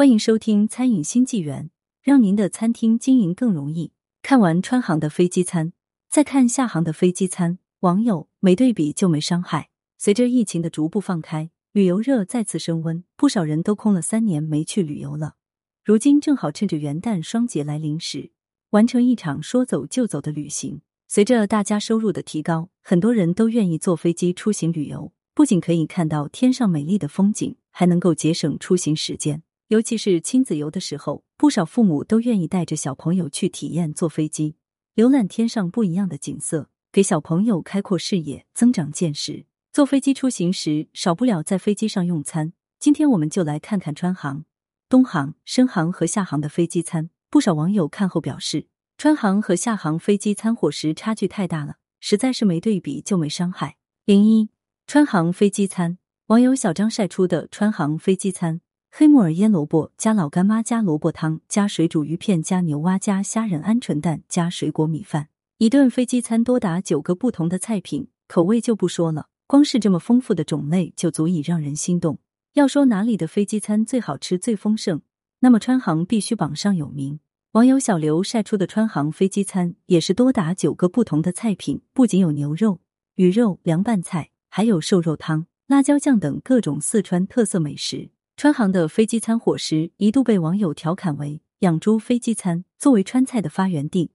欢迎收听《餐饮新纪元》，让您的餐厅经营更容易。看完川航的飞机餐，再看厦航的飞机餐，网友没对比就没伤害。随着疫情的逐步放开，旅游热再次升温，不少人都空了三年没去旅游了。如今正好趁着元旦双节来临时，完成一场说走就走的旅行。随着大家收入的提高，很多人都愿意坐飞机出行旅游，不仅可以看到天上美丽的风景，还能够节省出行时间。尤其是亲子游的时候，不少父母都愿意带着小朋友去体验坐飞机，浏览天上不一样的景色，给小朋友开阔视野、增长见识。坐飞机出行时，少不了在飞机上用餐。今天我们就来看看川航、东航、深航和厦航的飞机餐。不少网友看后表示，川航和厦航飞机餐伙食差距太大了，实在是没对比就没伤害。零一川航飞机餐，网友小张晒出的川航飞机餐。黑木耳腌萝卜加老干妈加萝卜汤加水煮鱼片加牛蛙加虾仁鹌鹑蛋加水果米饭，一顿飞机餐多达九个不同的菜品，口味就不说了，光是这么丰富的种类就足以让人心动。要说哪里的飞机餐最好吃最丰盛，那么川航必须榜上有名。网友小刘晒出的川航飞机餐也是多达九个不同的菜品，不仅有牛肉、鱼肉、凉拌菜，还有瘦肉汤、辣椒酱等各种四川特色美食。川航的飞机餐伙食一度被网友调侃为“养猪飞机餐”。作为川菜的发源地，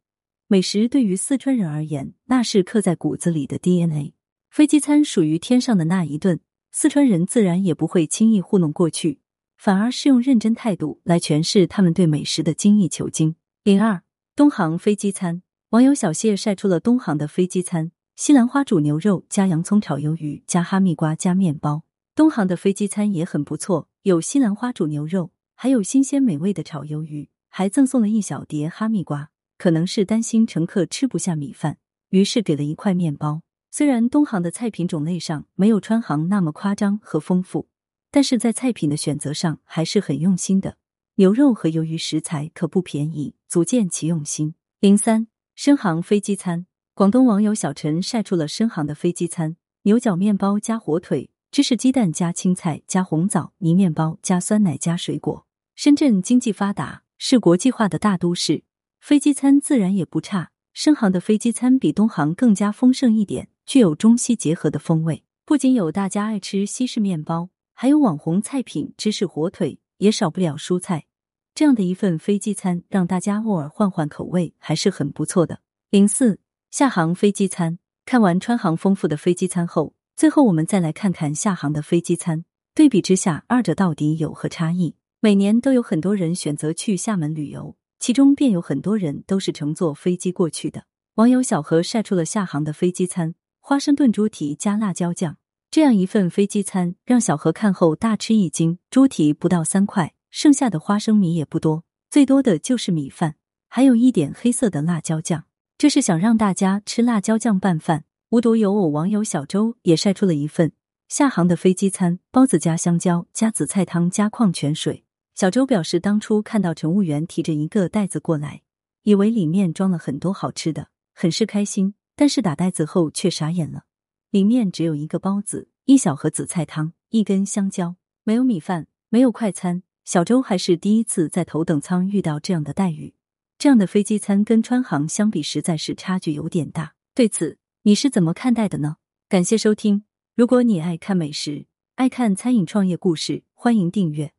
美食对于四川人而言，那是刻在骨子里的 DNA。飞机餐属于天上的那一顿，四川人自然也不会轻易糊弄过去，反而是用认真态度来诠释他们对美食的精益求精。零二，东航飞机餐，网友小谢晒出了东航的飞机餐：西兰花煮牛肉加洋葱炒鱿鱼加哈密瓜加面包。东航的飞机餐也很不错。有西兰花煮牛肉，还有新鲜美味的炒鱿鱼，还赠送了一小碟哈密瓜。可能是担心乘客吃不下米饭，于是给了一块面包。虽然东航的菜品种类上没有川航那么夸张和丰富，但是在菜品的选择上还是很用心的。牛肉和鱿鱼食材可不便宜，足见其用心。零三深航飞机餐，广东网友小陈晒出了深航的飞机餐：牛角面包加火腿。芝士鸡蛋加青菜加红枣泥面包加酸奶加水果。深圳经济发达，是国际化的大都市，飞机餐自然也不差。深航的飞机餐比东航更加丰盛一点，具有中西结合的风味。不仅有大家爱吃西式面包，还有网红菜品芝士火腿，也少不了蔬菜。这样的一份飞机餐，让大家偶尔换换口味，还是很不错的。零四厦航飞机餐，看完川航丰富的飞机餐后。最后，我们再来看看厦航的飞机餐，对比之下，二者到底有何差异？每年都有很多人选择去厦门旅游，其中便有很多人都是乘坐飞机过去的。网友小何晒出了厦航的飞机餐：花生炖猪蹄加辣椒酱。这样一份飞机餐，让小何看后大吃一惊。猪蹄不到三块，剩下的花生米也不多，最多的就是米饭，还有一点黑色的辣椒酱。这是想让大家吃辣椒酱拌饭。无独有偶，网友小周也晒出了一份厦航的飞机餐：包子加香蕉加紫菜汤加矿泉水。小周表示，当初看到乘务员提着一个袋子过来，以为里面装了很多好吃的，很是开心。但是打袋子后却傻眼了，里面只有一个包子、一小盒紫菜汤、一根香蕉，没有米饭，没有快餐。小周还是第一次在头等舱遇到这样的待遇，这样的飞机餐跟川航相比，实在是差距有点大。对此。你是怎么看待的呢？感谢收听。如果你爱看美食，爱看餐饮创业故事，欢迎订阅。